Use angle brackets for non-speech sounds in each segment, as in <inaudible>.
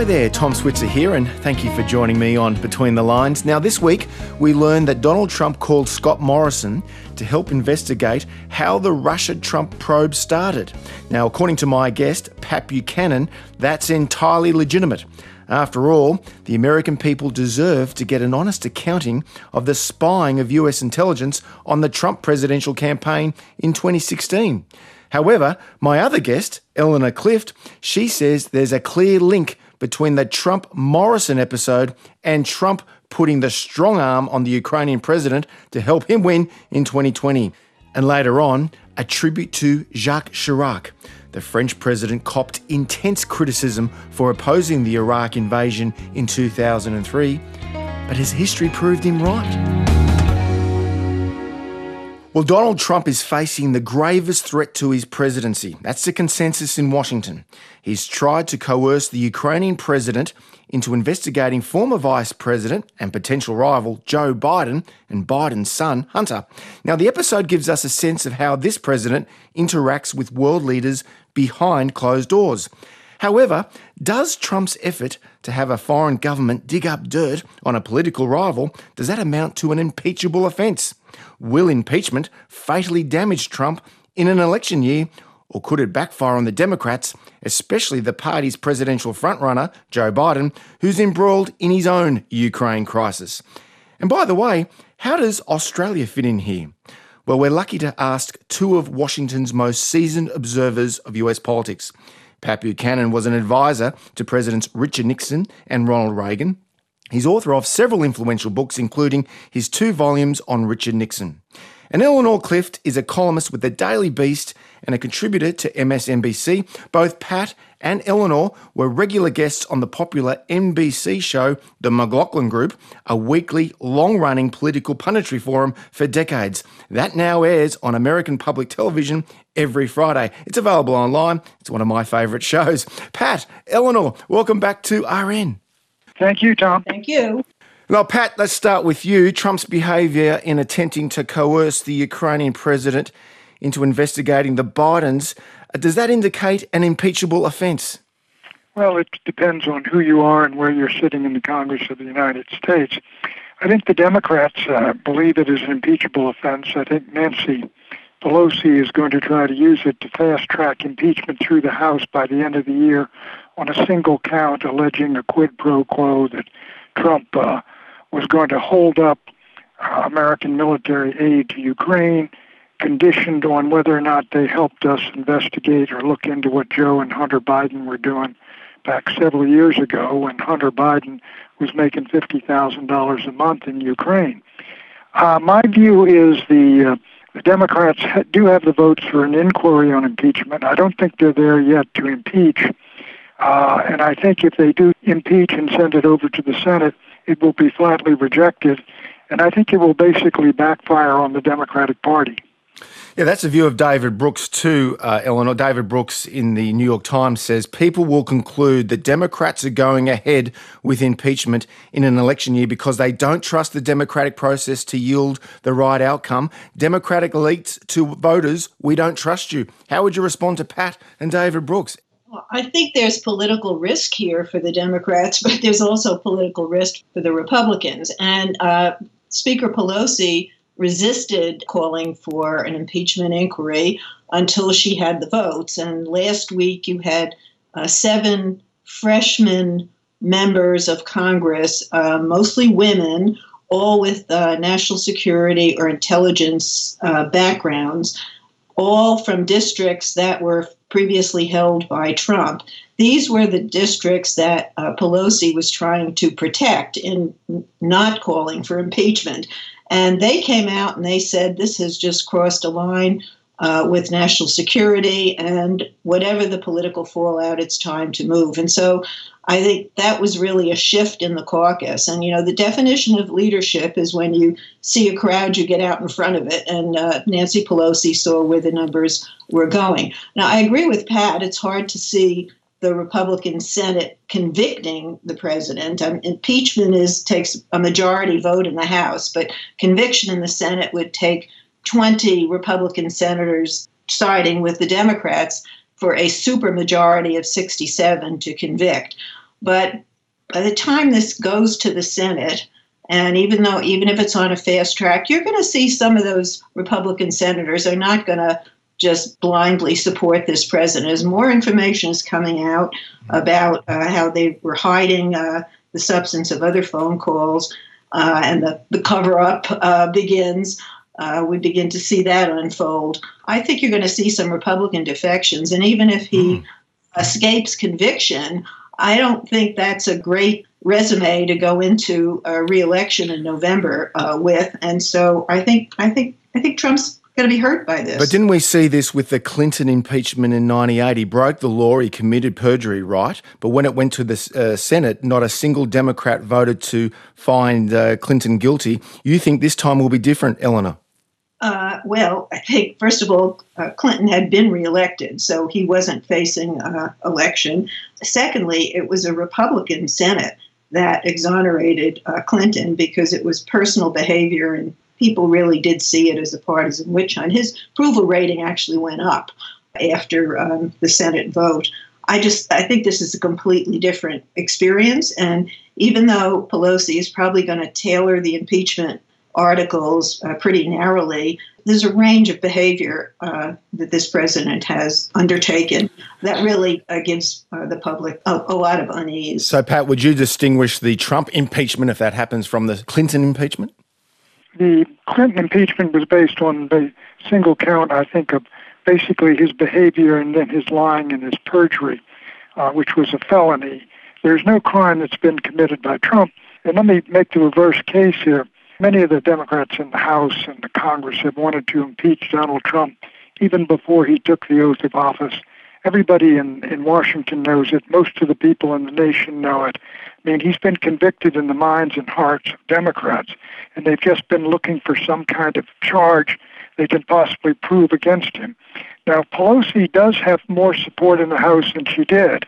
Hi there, Tom Switzer here, and thank you for joining me on Between the Lines. Now, this week we learned that Donald Trump called Scott Morrison to help investigate how the Russia Trump probe started. Now, according to my guest, Pat Buchanan, that's entirely legitimate. After all, the American people deserve to get an honest accounting of the spying of US intelligence on the Trump presidential campaign in 2016. However, my other guest, Eleanor Clift, she says there's a clear link between the Trump Morrison episode and Trump putting the strong arm on the Ukrainian president to help him win in 2020. And later on, a tribute to Jacques Chirac. The French president copped intense criticism for opposing the Iraq invasion in 2003, but his history proved him right? Well, Donald Trump is facing the gravest threat to his presidency. That's the consensus in Washington. He's tried to coerce the Ukrainian president into investigating former Vice President and potential rival Joe Biden and Biden's son, Hunter. Now, the episode gives us a sense of how this president interacts with world leaders behind closed doors. However, does Trump's effort to have a foreign government dig up dirt on a political rival, does that amount to an impeachable offence? Will impeachment fatally damage Trump in an election year, or could it backfire on the Democrats, especially the party's presidential frontrunner, Joe Biden, who's embroiled in his own Ukraine crisis? And by the way, how does Australia fit in here? Well, we're lucky to ask two of Washington's most seasoned observers of US politics. Pat Buchanan was an advisor to Presidents Richard Nixon and Ronald Reagan. He's author of several influential books, including his two volumes on Richard Nixon. And Eleanor Clift is a columnist with the Daily Beast and a contributor to MSNBC. Both Pat and Eleanor were regular guests on the popular NBC show The McLaughlin Group, a weekly, long running political punditry forum for decades. That now airs on American public television every Friday. It's available online. It's one of my favourite shows. Pat, Eleanor, welcome back to RN. Thank you, Tom. Thank you. Now, Pat, let's start with you. Trump's behaviour in attempting to coerce the Ukrainian president into investigating the Bidens, uh, does that indicate an impeachable offence? Well, it depends on who you are and where you're sitting in the Congress of the United States. I think the Democrats uh, believe it is an impeachable offense. I think Nancy Pelosi is going to try to use it to fast track impeachment through the House by the end of the year on a single count alleging a quid pro quo that Trump uh, was going to hold up uh, American military aid to Ukraine, conditioned on whether or not they helped us investigate or look into what Joe and Hunter Biden were doing back several years ago when Hunter Biden was making $50,000 a month in Ukraine. Uh, my view is the, uh, the Democrats ha- do have the votes for an inquiry on impeachment. I don't think they're there yet to impeach. Uh, and I think if they do impeach and send it over to the Senate, it will be flatly rejected. And I think it will basically backfire on the Democratic Party. Yeah, that's the view of David Brooks too, uh, Eleanor. David Brooks in the New York Times says people will conclude that Democrats are going ahead with impeachment in an election year because they don't trust the democratic process to yield the right outcome. Democratic elites to voters, we don't trust you. How would you respond to Pat and David Brooks? I think there's political risk here for the Democrats, <laughs> but there's also political risk for the Republicans. And uh, Speaker Pelosi resisted calling for an impeachment inquiry until she had the votes. And last week, you had uh, seven freshman members of Congress, uh, mostly women, all with uh, national security or intelligence uh, backgrounds, all from districts that were previously held by Trump. These were the districts that uh, Pelosi was trying to protect in not calling for impeachment. And they came out and they said this has just crossed a line uh, with national security and whatever the political fallout, it's time to move. And so I think that was really a shift in the caucus. And, you know, the definition of leadership is when you see a crowd, you get out in front of it. And uh, Nancy Pelosi saw where the numbers were going. Now, I agree with Pat. It's hard to see the Republican Senate convicting the president. Um, impeachment is takes a majority vote in the House, but conviction in the Senate would take 20 Republican senators siding with the Democrats for a supermajority of 67 to convict. But by the time this goes to the Senate, and even though even if it's on a fast track, you're going to see some of those Republican senators are not going to just blindly support this president. As more information is coming out about uh, how they were hiding uh, the substance of other phone calls, uh, and the, the cover up uh, begins, uh, we begin to see that unfold. I think you're going to see some Republican defections, and even if he mm. escapes conviction, I don't think that's a great resume to go into a reelection in November uh, with. And so I think I think I think Trump's going to be hurt by this. But didn't we see this with the Clinton impeachment in 98? He broke the law, he committed perjury, right? But when it went to the uh, Senate, not a single Democrat voted to find uh, Clinton guilty. You think this time will be different, Eleanor? Uh, well, I think, first of all, uh, Clinton had been reelected, so he wasn't facing uh, election. Secondly, it was a Republican Senate that exonerated uh, Clinton because it was personal behavior and people really did see it as a partisan witch hunt. His approval rating actually went up after um, the Senate vote. I just I think this is a completely different experience, and even though Pelosi is probably going to tailor the impeachment articles uh, pretty narrowly, there's a range of behavior uh, that this president has undertaken that really uh, gives uh, the public a, a, lot of unease. So, Pat, would you distinguish the Trump impeachment, if that happens, from the Clinton impeachment? The Clinton impeachment was based on the single count, I think, of basically his behavior and then his lying and his perjury, uh, which was a felony. There's no crime that's been committed by Trump. And let me make the reverse case here Many of the Democrats in the House and the Congress have wanted to impeach Donald Trump even before he took the oath of office. Everybody in, in Washington knows it. Most of the people in the nation know it. I mean, he's been convicted in the minds and hearts of Democrats, and they've just been looking for some kind of charge they can possibly prove against him. Now, Pelosi does have more support in the House than she did,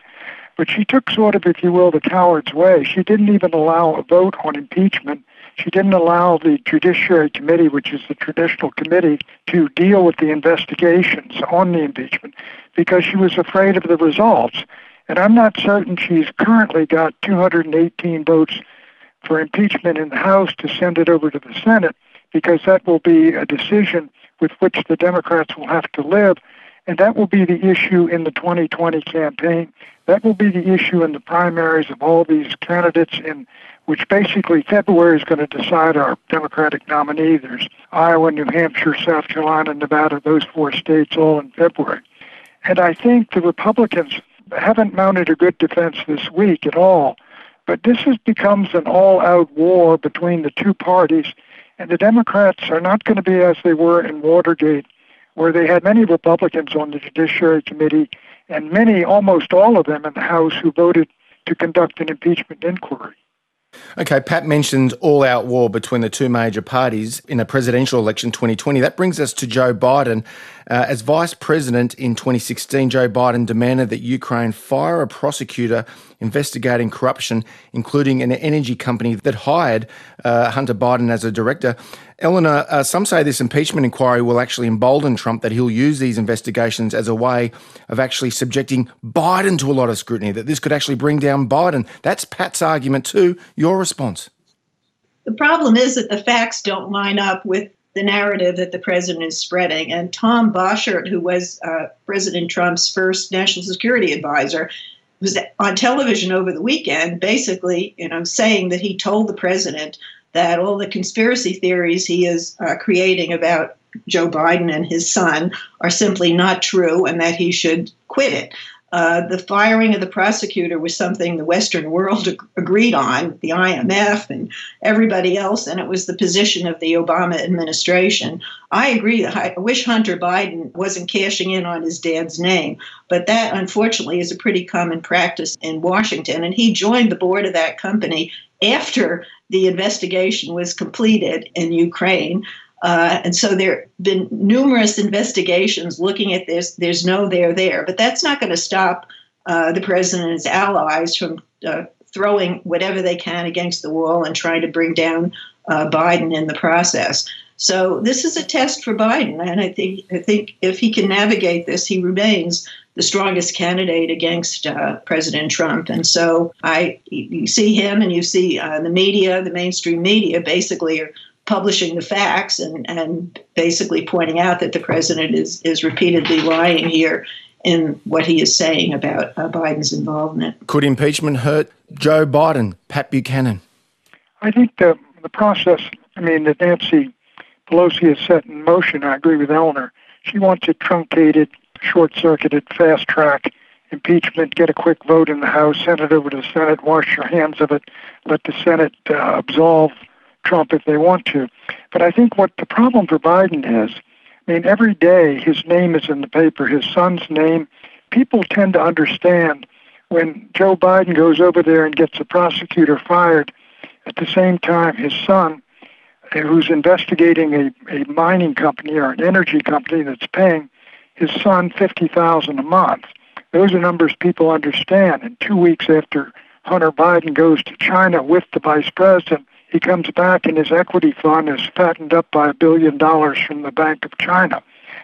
but she took sort of, if you will, the coward's way. She didn't even allow a vote on impeachment she didn't allow the Judiciary Committee, which is the traditional committee, to deal with the investigations on the impeachment because she was afraid of the results. And I'm not certain she's currently got 218 votes for impeachment in the House to send it over to the Senate because that will be a decision with which the Democrats will have to live. And that will be the issue in the 2020 campaign. That will be the issue in the primaries of all these candidates in which basically February is going to decide our Democratic nominee. There's Iowa, New Hampshire, South Carolina, Nevada, those four states all in February. And I think the Republicans haven't mounted a good defense this week at all. But this has becomes an all-out war between the two parties, and the Democrats are not going to be as they were in Watergate, where they had many Republicans on the Judiciary Committee and many, almost all of them in the House, who voted to conduct an impeachment inquiry. Okay, Pat mentioned all out war between the two major parties in a presidential election 2020. That brings us to Joe Biden. Uh, as vice president in 2016, Joe Biden demanded that Ukraine fire a prosecutor investigating corruption, including an energy company that hired uh, Hunter Biden as a director. Eleanor, uh, some say this impeachment inquiry will actually embolden Trump, that he'll use these investigations as a way of actually subjecting Biden to a lot of scrutiny, that this could actually bring down Biden. That's Pat's argument too. Your response? The problem is that the facts don't line up with the narrative that the president is spreading. And Tom Bossert, who was uh, President Trump's first national security advisor, was on television over the weekend, basically, you know, saying that he told the president that all the conspiracy theories he is uh, creating about Joe Biden and his son are simply not true, and that he should quit it. Uh, the firing of the prosecutor was something the Western world ag- agreed on, the IMF and everybody else, and it was the position of the Obama administration. I agree. I wish Hunter Biden wasn't cashing in on his dad's name, but that unfortunately is a pretty common practice in Washington. And he joined the board of that company after the investigation was completed in Ukraine. Uh, and so there have been numerous investigations looking at this. There's no there there, but that's not going to stop uh, the president's allies from uh, throwing whatever they can against the wall and trying to bring down uh, Biden in the process. So this is a test for Biden, and I think I think if he can navigate this, he remains the strongest candidate against uh, President Trump. And so I, you see him, and you see uh, the media, the mainstream media, basically are publishing the facts and, and basically pointing out that the president is is repeatedly lying here in what he is saying about uh, Biden's involvement. Could impeachment hurt Joe Biden, Pat Buchanan? I think the the process. I mean, that Nancy Pelosi has set in motion. I agree with Eleanor. She wants it truncated, short circuited, fast track impeachment, get a quick vote in the House, send it over to the Senate, wash your hands of it, let the Senate uh, absolve Trump if they want to. But I think what the problem for Biden is, I mean, every day his name is in the paper, his son's name. People tend to understand when Joe Biden goes over there and gets a prosecutor fired, at the same time his son who's investigating a, a mining company or an energy company that's paying his son fifty thousand a month. Those are numbers people understand. And two weeks after Hunter Biden goes to China with the vice president, he comes back and his equity fund is fattened up by a billion dollars from the Bank of China.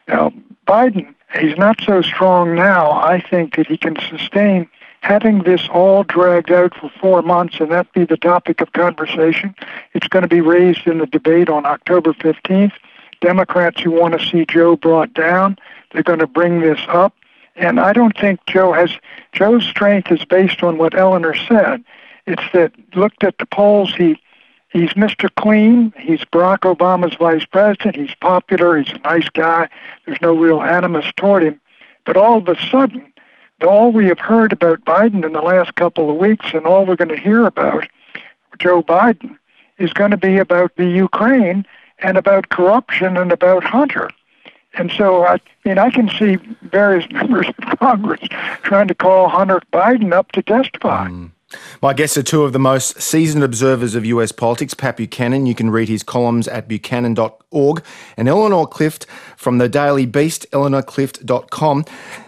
Now, Biden, he's not so strong now. I think that he can sustain having this all dragged out for four months and that be the topic of conversation. It's going to be raised in the debate on October 15th. Democrats who want to see Joe brought down, they're going to bring this up. And I don't think Joe has, Joe's strength is based on what Eleanor said. It's that looked at the polls, he, he's Mr. Clean. He's Barack Obama's vice president. He's popular. He's a nice guy. There's no real animus toward him. But all of a sudden, all we have heard about Biden in the last couple of weeks and all we're going to hear about Joe Biden is going to be about the Ukraine and about corruption and about Hunter. And so, I mean, I can see various <laughs> members of Congress trying to call Hunter Biden up to testify. Mm. My guests are two of the most seasoned observers of US politics, Pat Buchanan. You can read his columns at buchanan.org, and Eleanor Clift from the Daily Beast, eleanorclift.com.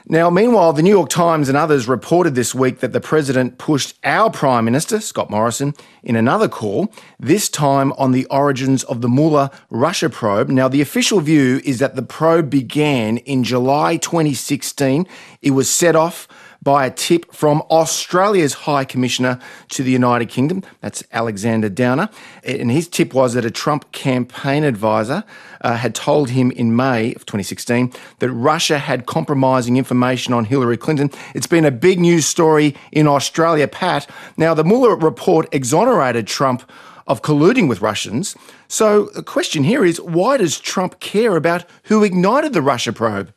Now, meanwhile, the New York Times and others reported this week that the president pushed our Prime Minister, Scott Morrison, in another call, this time on the origins of the Mueller Russia probe. Now, the official view is that the probe began in July 2016. It was set off by a tip from Australia's High Commissioner to the United Kingdom. That's Alexander Downer. And his tip was that a Trump campaign advisor uh, had told him in May of 2016 that Russia had compromising information on Hillary Clinton. It's been a big news story in Australia, Pat. Now, the Mueller report exonerated Trump of colluding with Russians. So the question here is why does Trump care about who ignited the Russia probe?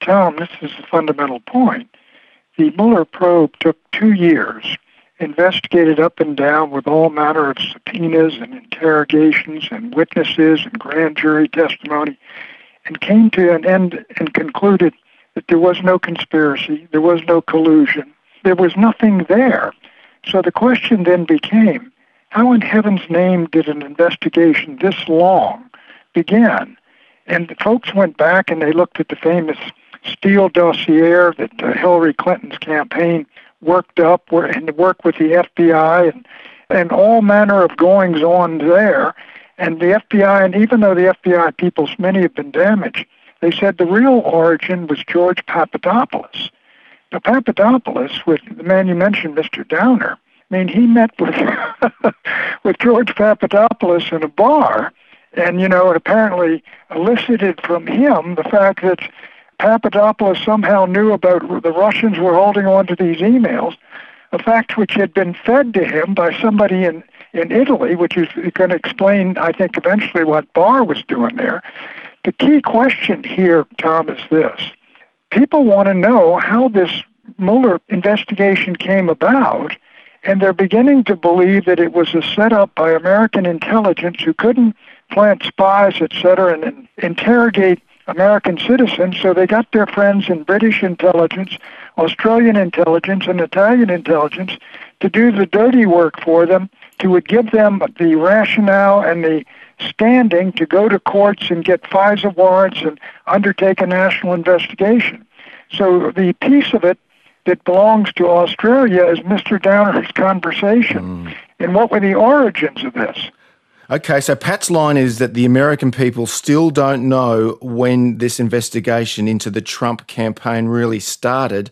Tom, this is the fundamental point. The Mueller probe took two years, investigated up and down with all manner of subpoenas and interrogations and witnesses and grand jury testimony, and came to an end and concluded that there was no conspiracy, there was no collusion, there was nothing there. So the question then became how in heaven's name did an investigation this long begin? And the folks went back and they looked at the famous Steele dossier that uh, Hillary Clinton's campaign worked up and worked with the FBI and, and all manner of goings on there. And the FBI, and even though the FBI people, many have been damaged, they said the real origin was George Papadopoulos. Now, Papadopoulos, with the man you mentioned, Mr. Downer, I mean, he met with <laughs> with George Papadopoulos in a bar, and you know, it apparently elicited from him the fact that Papadopoulos somehow knew about the Russians were holding on to these emails, a fact which had been fed to him by somebody in, in Italy, which is going to explain, I think, eventually what Barr was doing there. The key question here, Tom, is this. People want to know how this Mueller investigation came about, and they're beginning to believe that it was a setup by American intelligence who couldn't plant spies, et cetera, and, and interrogate American citizens, so they got their friends in British intelligence, Australian intelligence, and Italian intelligence to do the dirty work for them, to give them the rationale and the standing to go to courts and get FISA warrants and undertake a national investigation. So the piece of it that belongs to Australia is Mr. Downer's conversation. Mm. And what were the origins of this? Okay, so Pat's line is that the American people still don't know when this investigation into the Trump campaign really started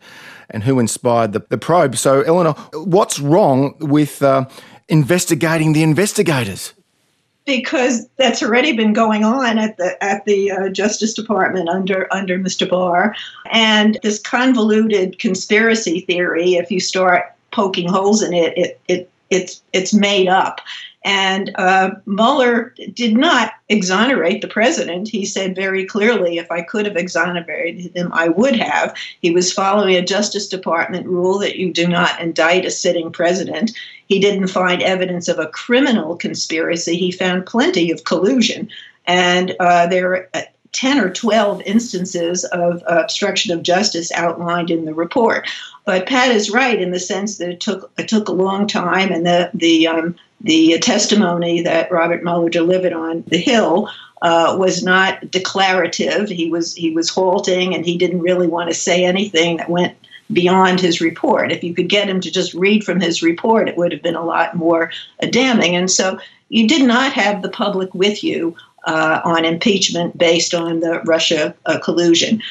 and who inspired the, the probe. So, Eleanor, what's wrong with uh, investigating the investigators? because that's already been going on at the at the uh, Justice Department under under Mr. Barr, and this convoluted conspiracy theory. If you start poking holes in it, it it it's it's made up. And uh, Mueller did not exonerate the president. He said very clearly, if I could have exonerated him, I would have. He was following a Justice Department rule that you do not indict a sitting president. He didn't find evidence of a criminal conspiracy. He found plenty of collusion. And uh, there are 10 or 12 instances of obstruction of justice outlined in the report. But Pat is right in the sense that it took it took a long time, and the the um, the testimony that Robert Mueller delivered on the Hill uh, was not declarative. He was he was halting, and he didn't really want to say anything that went beyond his report. If you could get him to just read from his report, it would have been a lot more damning. And so you did not have the public with you uh, on impeachment based on the Russia uh, collusion.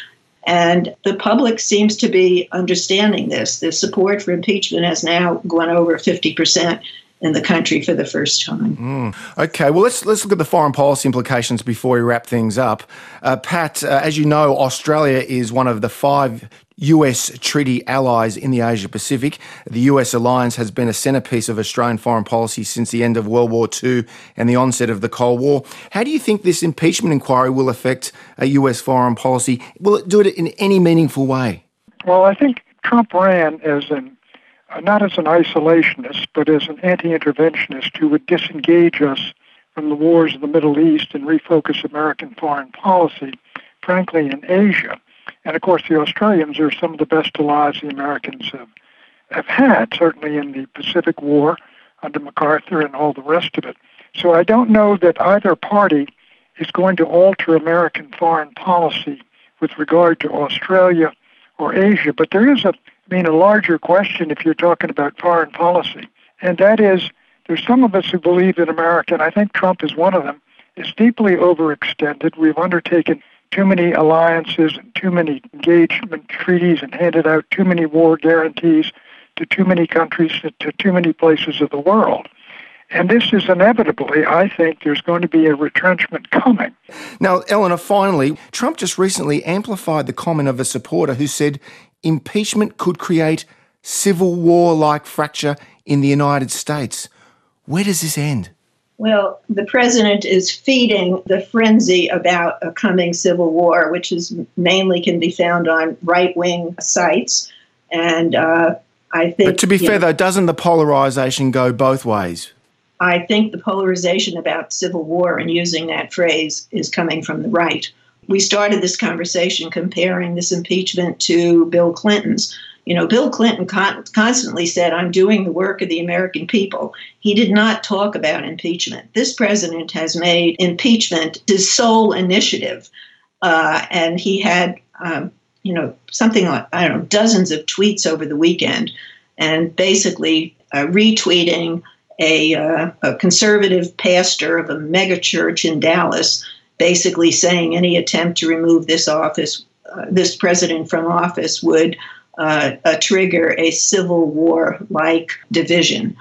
And the public seems to be understanding this. The support for impeachment has now gone over 50% in the country for the first time. Mm. Okay, well let's let's look at the foreign policy implications before we wrap things up. Uh, Pat, uh, as you know, Australia is one of the five US treaty allies in the Asia Pacific. The US alliance has been a centrepiece of Australian foreign policy since the end of World War II and the onset of the Cold War. How do you think this impeachment inquiry will affect US foreign policy? Will it do it in any meaningful way? Well, I think Trump ran as an uh, not as an isolationist, but as an anti-interventionist who would disengage us from the wars of the Middle East and refocus American foreign policy, frankly, in Asia. And of course, the Australians are some of the best allies the Americans have, have had, certainly in the Pacific War under MacArthur and all the rest of it. So I don't know that either party is going to alter American foreign policy with regard to Australia or Asia. But there is a, I mean, a larger question if you're talking about foreign policy, and that is there's some of us who believe that America, and I think Trump is one of them, is deeply overextended. We've undertaken too many alliances and too many engagement treaties and handed out too many war guarantees to too many countries, to too many places of the world. And this is inevitably, I think, there's going to be a retrenchment coming. Now, Eleanor, finally, Trump just recently amplified the comment of a supporter who said impeachment could create civil war like fracture in the United States. Where does this end? Well, the president is feeding the frenzy about a coming civil war, which is mainly can be found on right wing sites. And uh, I think. But to be fair, know, though, doesn't the polarization go both ways? I think the polarization about civil war and using that phrase is coming from the right. We started this conversation comparing this impeachment to Bill Clinton's. You know, Bill Clinton con- constantly said, I'm doing the work of the American people. He did not talk about impeachment. This president has made impeachment his sole initiative. Uh, and he had, um, you know, something like, I don't know, dozens of tweets over the weekend and basically uh, retweeting a, uh, a conservative pastor of a megachurch in Dallas basically saying any attempt to remove this office, uh, this president from office would uh, uh, trigger a civil war like division.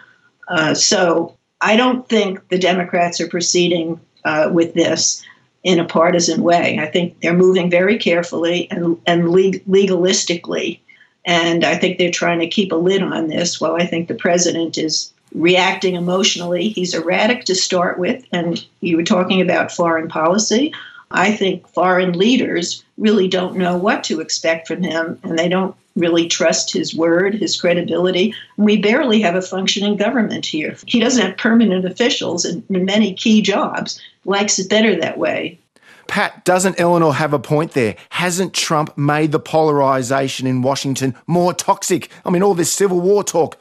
Uh, so I don't think the Democrats are proceeding uh, with this in a partisan way. I think they're moving very carefully and, and leg- legalistically. And I think they're trying to keep a lid on this while I think the president is reacting emotionally. He's erratic to start with. And you were talking about foreign policy. I think foreign leaders really don't know what to expect from him, and they don't really trust his word, his credibility. We barely have a functioning government here. He doesn't have permanent officials in, in many key jobs. Likes it better that way. Pat, doesn't Eleanor have a point there? Hasn't Trump made the polarization in Washington more toxic? I mean, all this civil war talk.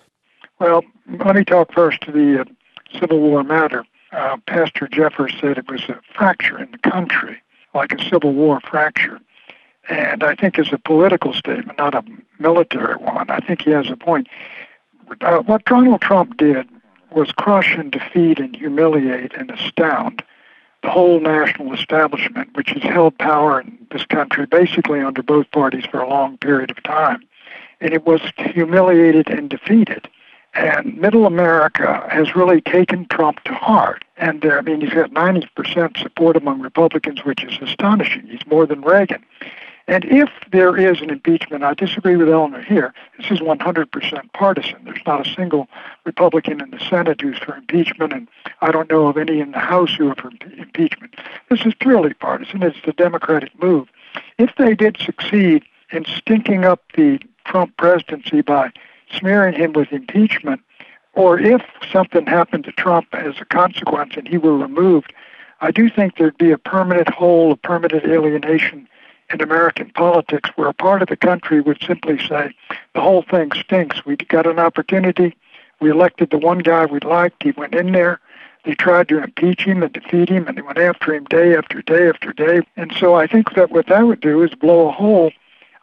Well, let me talk first to the uh, Civil War matter. Uh, Pastor Jeffress said it was a fracture in the country, like a Civil War fracture. And I think it's a political statement, not a military one, I think he has a point. Uh, what Donald Trump did was crush and defeat and humiliate and astound the whole national establishment, which has held power in this country basically under both parties for a long period of time. And it was humiliated and defeated. And middle America has really taken Trump to heart. And uh, I mean, he's got 90% support among Republicans, which is astonishing. He's more than Reagan. And if there is an impeachment, I disagree with Eleanor here. This is 100% partisan. There's not a single Republican in the Senate who's for impeachment, and I don't know of any in the House who are for impeachment. This is purely partisan. It's the Democratic move. If they did succeed in stinking up the Trump presidency by smearing him with impeachment, or if something happened to Trump as a consequence and he were removed, I do think there'd be a permanent hole, a permanent alienation in American politics where a part of the country would simply say, the whole thing stinks. We got an opportunity. We elected the one guy we liked. He went in there. They tried to impeach him and defeat him, and they went after him day after day after day. And so I think that what that would do is blow a hole,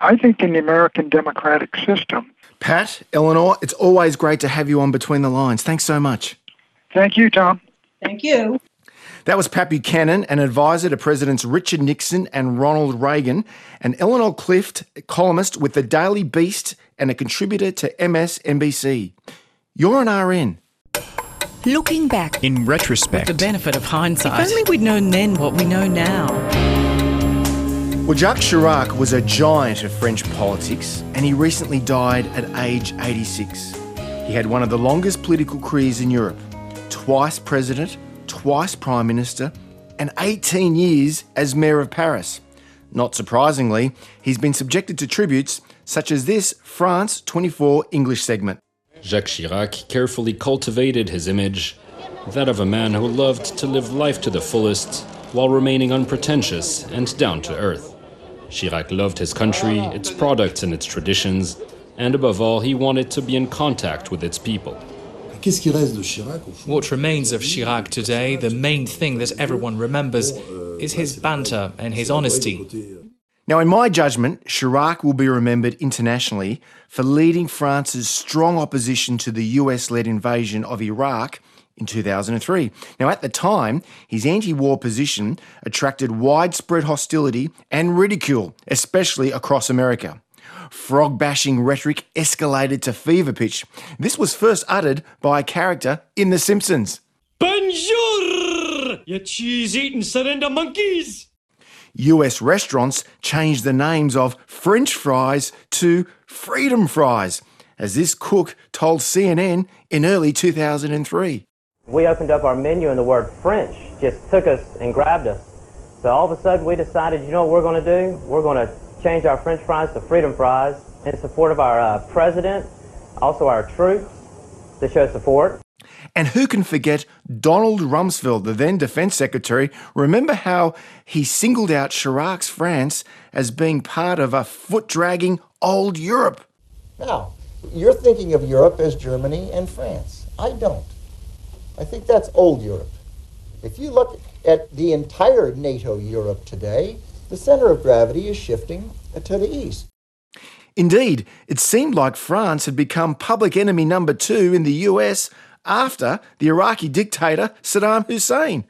I think, in the American democratic system. Pat, Eleanor, it's always great to have you on Between the Lines. Thanks so much. Thank you, Tom. Thank you. That was Pat Buchanan, an advisor to Presidents Richard Nixon and Ronald Reagan, and Eleanor Clift, columnist with the Daily Beast and a contributor to MSNBC. You're an RN. Looking back, In retrospect, The benefit of hindsight. if only we'd known then what we know now. Well, Jacques Chirac was a giant of French politics, and he recently died at age 86. He had one of the longest political careers in Europe twice president, twice prime minister, and 18 years as mayor of Paris. Not surprisingly, he's been subjected to tributes such as this France 24 English segment. Jacques Chirac carefully cultivated his image, that of a man who loved to live life to the fullest while remaining unpretentious and down to earth. Chirac loved his country, its products, and its traditions, and above all, he wanted to be in contact with its people. Qu'est-ce qui reste de Chirac au fond what remains of Chirac today, the main thing that everyone remembers, euh, is his banter and his honesty. Euh. Now, in my judgment, Chirac will be remembered internationally for leading France's strong opposition to the US led invasion of Iraq in 2003. Now, at the time, his anti war position attracted widespread hostility and ridicule, especially across America. Frog bashing rhetoric escalated to fever pitch. This was first uttered by a character in The Simpsons. Bonjour, you cheese eating surrender monkeys. US restaurants changed the names of French fries to Freedom Fries, as this cook told CNN in early 2003. We opened up our menu and the word French just took us and grabbed us. So all of a sudden we decided, you know what we're going to do? We're going to change our French fries to Freedom Fries in support of our uh, president, also our troops, to show support. And who can forget Donald Rumsfeld, the then Defense Secretary? Remember how he singled out Chirac's France as being part of a foot dragging old Europe? Now, you're thinking of Europe as Germany and France. I don't. I think that's old Europe. If you look at the entire NATO Europe today, the center of gravity is shifting to the east. Indeed, it seemed like France had become public enemy number two in the US after the Iraqi dictator Saddam Hussein.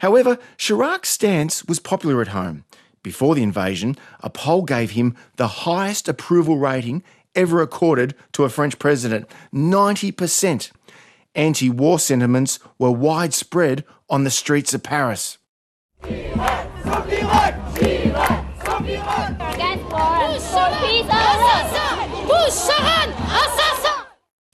However, Chirac's stance was popular at home. Before the invasion, a poll gave him the highest approval rating ever accorded to a French president 90%. Anti war sentiments were widespread on the streets of Paris.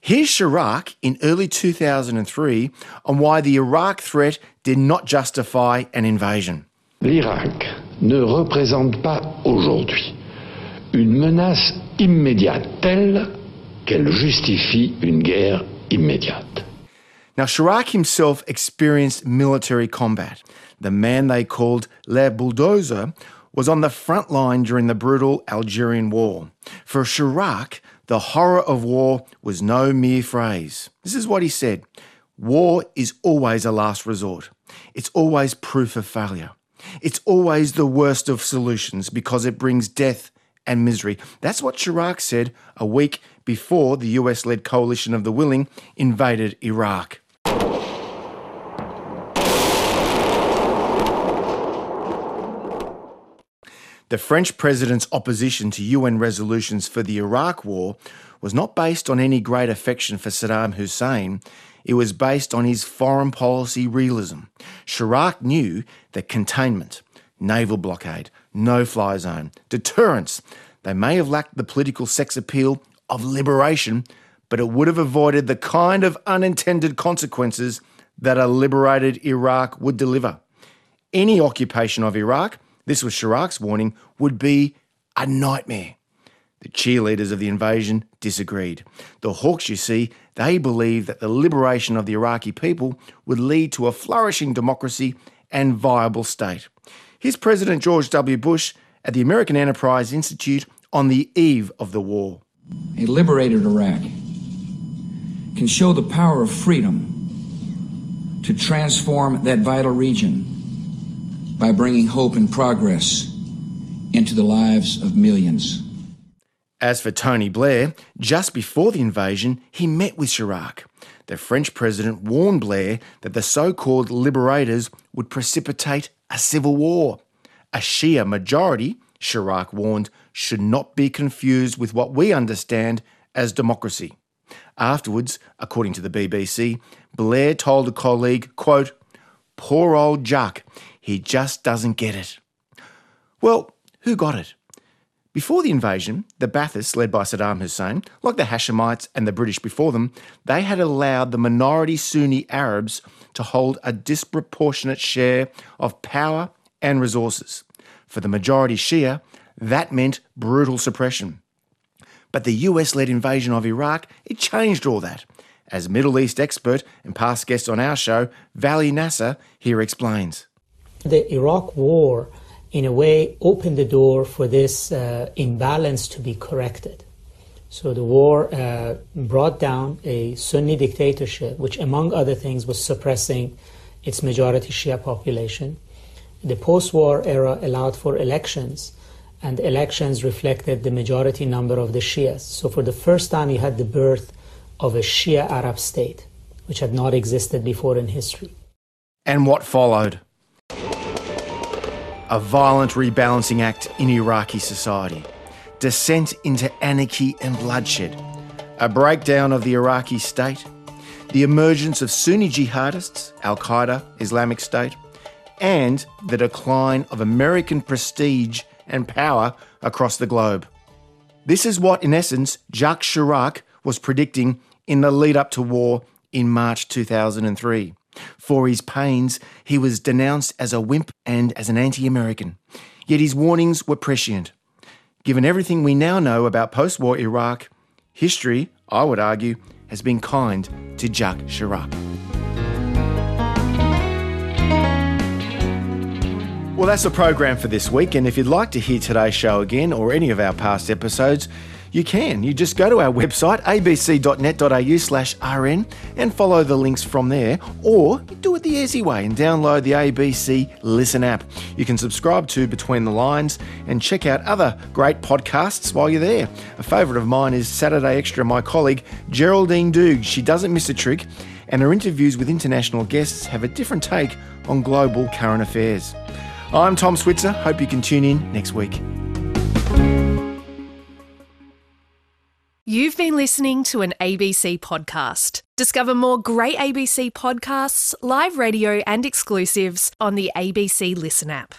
Here's Chirac in early 2003 on why the Iraq threat did not justify an invasion. L'Irak ne représente pas aujourd'hui une menace immédiate telle qu'elle justifie une guerre immédiate. Now, Chirac himself experienced military combat. The man they called Le Bulldozer was on the front line during the brutal Algerian War. For Chirac, the horror of war was no mere phrase. This is what he said War is always a last resort, it's always proof of failure. It's always the worst of solutions because it brings death and misery. That's what Chirac said a week before the US led coalition of the willing invaded Iraq. The French president's opposition to UN resolutions for the Iraq War was not based on any great affection for Saddam Hussein. It was based on his foreign policy realism. Chirac knew that containment, naval blockade, no fly zone, deterrence, they may have lacked the political sex appeal of liberation, but it would have avoided the kind of unintended consequences that a liberated Iraq would deliver. Any occupation of Iraq this was Chirac's warning, would be a nightmare. The cheerleaders of the invasion disagreed. The Hawks, you see, they believed that the liberation of the Iraqi people would lead to a flourishing democracy and viable state. Here's President George W. Bush at the American Enterprise Institute on the eve of the war. A liberated Iraq can show the power of freedom to transform that vital region by bringing hope and progress into the lives of millions. As for Tony Blair, just before the invasion, he met with Chirac. The French president warned Blair that the so called liberators would precipitate a civil war. A Shia majority, Chirac warned, should not be confused with what we understand as democracy. Afterwards, according to the BBC, Blair told a colleague, quote, Poor old Jacques, he just doesn't get it. Well, who got it? Before the invasion, the Ba'athists, led by Saddam Hussein, like the Hashemites and the British before them, they had allowed the minority Sunni Arabs to hold a disproportionate share of power and resources. For the majority Shia, that meant brutal suppression. But the US led invasion of Iraq, it changed all that. As Middle East expert and past guest on our show, Vali Nasr here explains the Iraq war, in a way, opened the door for this uh, imbalance to be corrected. So the war uh, brought down a Sunni dictatorship, which, among other things, was suppressing its majority Shia population. The post war era allowed for elections, and elections reflected the majority number of the Shias. So, for the first time, you had the birth of a Shia Arab state, which had not existed before in history. And what followed? a violent rebalancing act in Iraqi society, descent into anarchy and bloodshed, a breakdown of the Iraqi state, the emergence of Sunni jihadists, Al Qaeda, Islamic State, and the decline of American prestige and power across the globe. This is what, in essence, Jacques Chirac was predicting in the lead up to war in March 2003. For his pains, he was denounced as a wimp and as an anti American. Yet his warnings were prescient. Given everything we now know about post war Iraq, history, I would argue, has been kind to Jacques Chirac. Well, that's the program for this week, and if you'd like to hear today's show again or any of our past episodes, you can. You just go to our website, abc.net.au slash rn, and follow the links from there, or do it the easy way and download the ABC Listen app. You can subscribe to Between the Lines and check out other great podcasts while you're there. A favourite of mine is Saturday Extra, my colleague Geraldine Doog. She doesn't miss a trick, and her interviews with international guests have a different take on global current affairs. I'm Tom Switzer. Hope you can tune in next week. You've been listening to an ABC podcast. Discover more great ABC podcasts, live radio, and exclusives on the ABC Listen app.